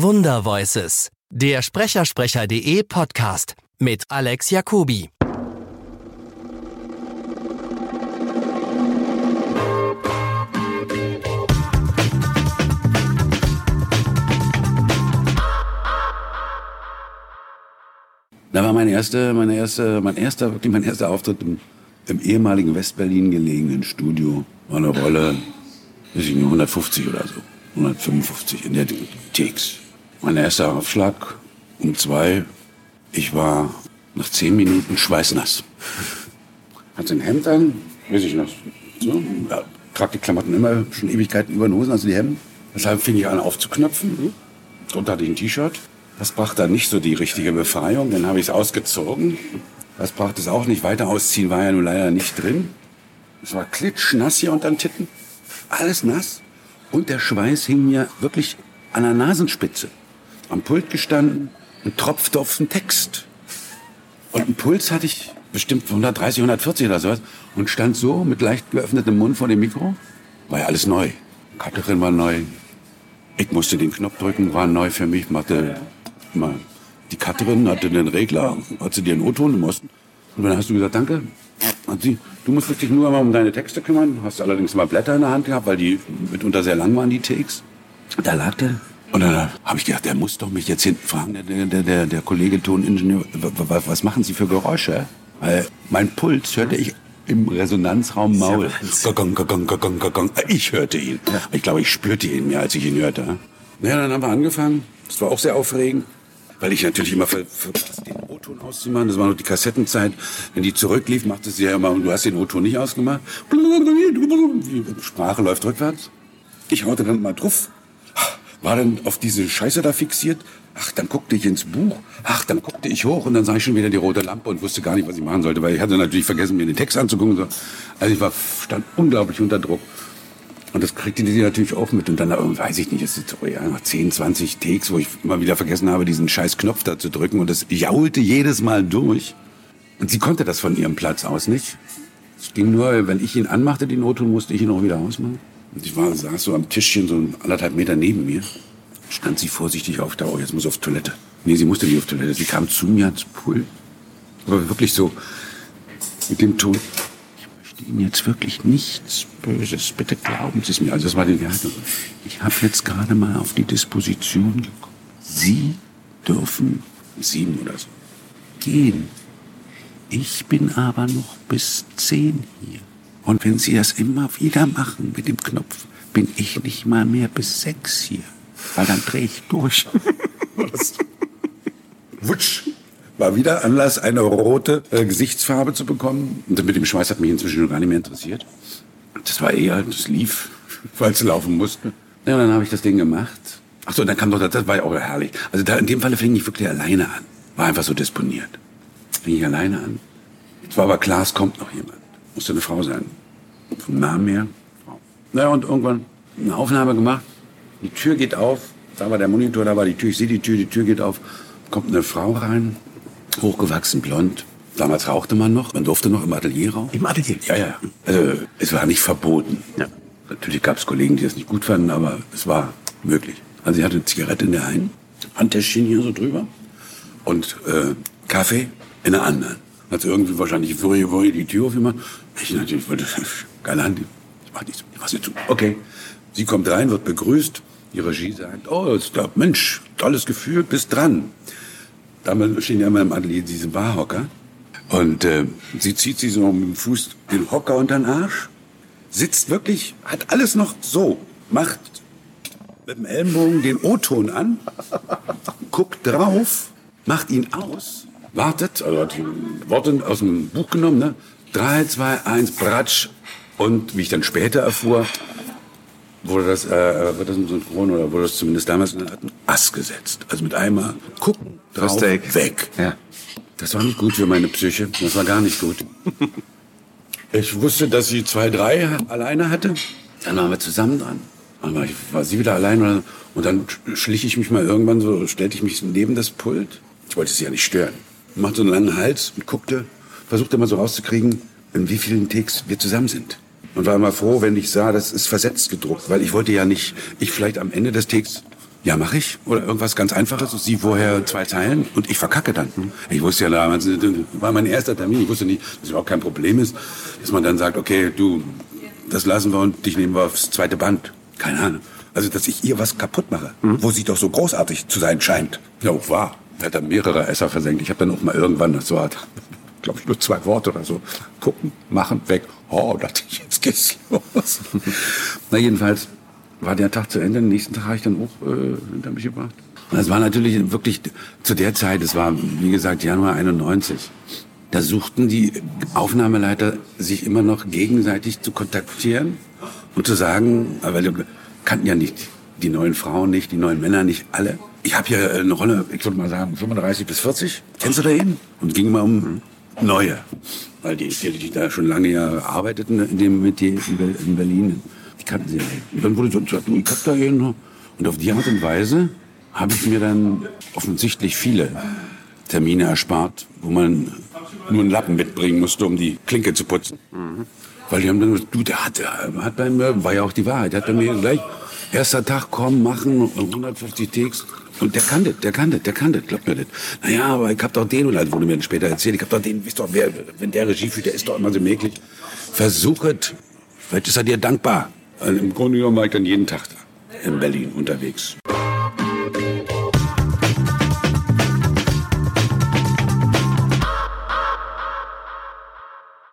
Wundervoices, der Sprechersprecher.de Podcast mit Alex Jacobi. Da war mein erster, meine erste, mein erster, wirklich mein erster Auftritt im, im ehemaligen Westberlin gelegenen Studio. War eine Rolle, weiß ich nicht, 150 oder so. 155 in der Takes. Mein erster Aufschlag um zwei. Ich war nach zehn Minuten schweißnass. Hatte ein Hemd an, weiß ich noch. So, ja, trag die Klamotten immer schon Ewigkeiten über den Hosen, also die Hemden. Deshalb fing ich an aufzuknöpfen. Drunter hatte ich ein T-Shirt. Das brachte dann nicht so die richtige Befreiung. Dann habe ich es ausgezogen. Das brachte es auch nicht. Weiter ausziehen war ja nun leider nicht drin. Es war klitschnass hier unter den Titten. Alles nass. Und der Schweiß hing mir wirklich an der Nasenspitze. Am Pult gestanden und tropfte auf den Text. Und einen Puls hatte ich bestimmt 130, 140 oder sowas. Und stand so mit leicht geöffnetem Mund vor dem Mikro. War ja alles neu. Cutterin war neu. Ich musste den Knopf drücken, war neu für mich. Machte mal. Die Cutterin hatte den Regler, hat sie dir einen O-Ton im Osten. Und dann hast du gesagt, danke. Und sie, du musst dich nur mal um deine Texte kümmern. Hast allerdings mal Blätter in der Hand gehabt, weil die mitunter sehr lang waren, die Takes. Da lag der. Und dann habe ich gedacht, der muss doch mich jetzt hinten fragen, der, der, der, der Kollege Toningenieur, was machen Sie für Geräusche? Weil mein Puls hörte ich im Resonanzraum Maul. Ich hörte ihn. Ich glaube, ich spürte ihn mehr, als ich ihn hörte. Naja, dann haben wir angefangen. Das war auch sehr aufregend weil ich natürlich immer verpasst, den O-Ton auszumachen. Das war noch die Kassettenzeit. Wenn die zurücklief, machte sie ja immer, du hast den O-Ton nicht ausgemacht. Die Sprache läuft rückwärts. Ich haute dann mal drauf. War dann auf diese Scheiße da fixiert. Ach, dann guckte ich ins Buch. Ach, dann guckte ich hoch und dann sah ich schon wieder die rote Lampe und wusste gar nicht, was ich machen sollte, weil ich hatte natürlich vergessen, mir den Text anzugucken. Also ich war, stand unglaublich unter Druck. Und das kriegte die natürlich auch mit. Und dann, weiß ich nicht, es ist so, ja, nach 10, 20 Takes, wo ich immer wieder vergessen habe, diesen scheiß Knopf da zu drücken. Und das jaulte jedes Mal durch. Und sie konnte das von ihrem Platz aus nicht. Es ging nur, wenn ich ihn anmachte, die Notung, musste ich ihn auch wieder ausmachen. Und ich war, saß so am Tischchen, so anderthalb Meter neben mir. Stand sie vorsichtig auf, da, oh, jetzt muss auf Toilette. Nee, sie musste nicht auf Toilette. Sie kam zu mir ans Pool. Aber wirklich so, mit dem Ton, Ihnen jetzt wirklich nichts Böses. Bitte glauben Sie es mir. Also das war die Wertung. Ich habe jetzt gerade mal auf die Disposition geguckt. Sie dürfen sieben oder so gehen. Ich bin aber noch bis zehn hier. Und wenn Sie das immer wieder machen mit dem Knopf, bin ich nicht mal mehr bis sechs hier. Weil dann drehe ich durch. Wutsch war wieder Anlass, eine rote äh, Gesichtsfarbe zu bekommen. Und mit dem Schweiß hat mich inzwischen noch gar nicht mehr interessiert. Das war eher, das lief, weil es laufen musste. Ja, dann habe ich das Ding gemacht. Ach so, dann kam doch, das, das war ja auch herrlich. Also da, in dem Falle fing ich wirklich alleine an. War einfach so disponiert. Fing ich alleine an. Es war aber klar, es kommt noch jemand. Musste eine Frau sein. Vom Namen her. Frau. Naja, und irgendwann eine Aufnahme gemacht. Die Tür geht auf. Da war der Monitor, da war die Tür. Ich sehe die Tür, die Tür geht auf. Kommt eine Frau rein hochgewachsen, blond. Damals rauchte man noch, man durfte noch im Atelier rauchen. Im Atelier? Ja, ja. Also es war nicht verboten. Ja. Natürlich gab es Kollegen, die das nicht gut fanden, aber es war möglich. Also sie hatte eine Zigarette in der einen, Handtäschchen hier so drüber und äh, Kaffee in der anderen. Hat irgendwie wahrscheinlich vorher, vorher die Tür aufgemacht. Ich natürlich wollte, keine Hand, ich mach nichts, ich mach sie zu. Okay. Sie kommt rein, wird begrüßt. Die Regie sagt, oh, ist da, Mensch, tolles Gefühl, bist dran. Damals stehen ja immer im Atelier diese Barhocker. Und äh, sie zieht sich so mit dem Fuß den Hocker unter den Arsch, sitzt wirklich, hat alles noch so, macht mit dem Ellenbogen den O-Ton an, guckt drauf, macht ihn aus, wartet, also hat die Worte aus dem Buch genommen, ne? Drei, zwei, eins, Bratsch. Und wie ich dann später erfuhr, wurde das, äh, wurde das im Synchron oder wurde das zumindest damals in einen Ass gesetzt. Also mit einmal gucken, drauf, weg. Ja. Das war nicht gut für meine Psyche. Das war gar nicht gut. Ich wusste, dass sie zwei, drei alleine hatte. Dann waren wir zusammen dran. Dann war, ich, war sie wieder allein. Und dann schlich ich mich mal irgendwann so, stellte ich mich neben das Pult. Ich wollte sie ja nicht stören. Machte so einen langen Hals und guckte, versuchte mal so rauszukriegen, in wie vielen Takes wir zusammen sind und war immer froh, wenn ich sah, das ist versetzt gedruckt, weil ich wollte ja nicht, ich vielleicht am Ende des Takes ja, mache ich. Oder irgendwas ganz Einfaches. Sie vorher zwei Zeilen und ich verkacke dann. Ich wusste ja damals, das war mein erster Termin. Ich wusste nicht, dass es überhaupt kein Problem ist, dass man dann sagt, okay, du, das lassen wir und dich nehmen wir aufs zweite Band. Keine Ahnung. Also, dass ich ihr was kaputt mache, wo sie doch so großartig zu sein scheint. Ja, auch wahr. Hat dann mehrere Esser versenkt. Ich habe dann auch mal irgendwann, so hat, glaube ich, nur zwei Worte oder so. Gucken, machen, weg. Oh, dachte ich, jetzt geht's los. Na, jedenfalls war der Tag zu Ende. Den nächsten Tag habe ich dann auch äh, hinter mich gebracht. Und Das war natürlich wirklich zu der Zeit, es war, wie gesagt, Januar 91. Da suchten die Aufnahmeleiter sich immer noch gegenseitig zu kontaktieren und zu sagen, weil wir kannten ja nicht die neuen Frauen nicht, die neuen Männer nicht, alle. Ich habe hier eine Rolle, ich würde mal sagen, 35 bis 40. Kennst du da hin? Und ging mal um neue. Weil die, die, die da schon lange ja arbeiteten in dem Metier in Ber- in Berlin, die kannten sie ja nicht. Und dann wurde so ich hab da hin. Und auf die Art und Weise habe ich mir dann offensichtlich viele Termine erspart, wo man nur einen Lappen mitbringen musste, um die Klinke zu putzen. Weil die haben dann gesagt, du, der hat, der hat bei mir, war ja auch die Wahrheit, der hat bei mir gleich, erster Tag, komm, machen, 150 Takes. Und der kann das, der kann das, der kann das, glaubt mir das. Naja, aber ich hab doch den, und das wurde mir dann später erzählt, ich hab doch den, wisst doch, wer, wenn der Regie führt, der ist doch immer so möglich. Versuchet, vielleicht ist er dir dankbar. Also Im Grunde genommen war ich dann jeden Tag da in Berlin unterwegs.